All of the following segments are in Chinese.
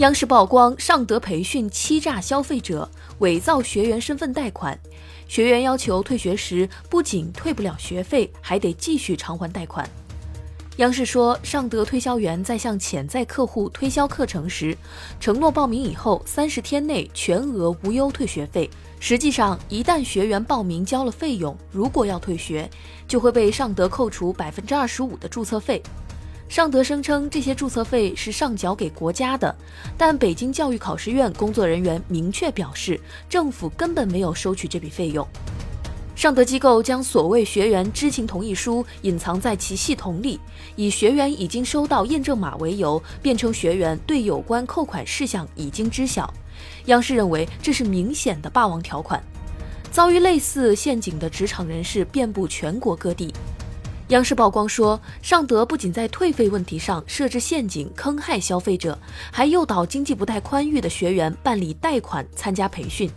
央视曝光尚德培训欺诈消费者，伪造学员身份贷款，学员要求退学时不仅退不了学费，还得继续偿还贷款。央视说，尚德推销员在向潜在客户推销课程时，承诺报名以后三十天内全额无忧退学费。实际上，一旦学员报名交了费用，如果要退学，就会被尚德扣除百分之二十五的注册费。尚德声称这些注册费是上缴给国家的，但北京教育考试院工作人员明确表示，政府根本没有收取这笔费用。尚德机构将所谓学员知情同意书隐藏在其系统里，以学员已经收到验证码为由，辩称学员对有关扣款事项已经知晓。央视认为这是明显的霸王条款，遭遇类似陷阱的职场人士遍布全国各地。央视曝光说，尚德不仅在退费问题上设置陷阱坑害消费者，还诱导经济不太宽裕的学员办理贷款参加培训。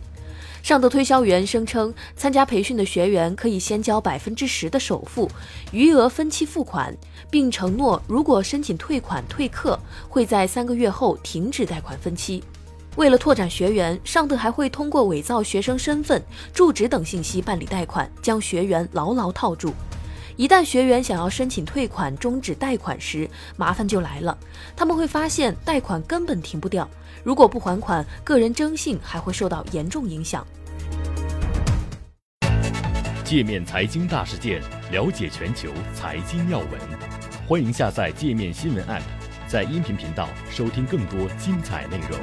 尚德推销员声称，参加培训的学员可以先交百分之十的首付，余额分期付款，并承诺如果申请退款退课，会在三个月后停止贷款分期。为了拓展学员，尚德还会通过伪造学生身份、住址等信息办理贷款，将学员牢牢套住。一旦学员想要申请退款、终止贷款时，麻烦就来了。他们会发现贷款根本停不掉，如果不还款，个人征信还会受到严重影响。界面财经大事件，了解全球财经要闻，欢迎下载界面新闻 App，在音频频道收听更多精彩内容。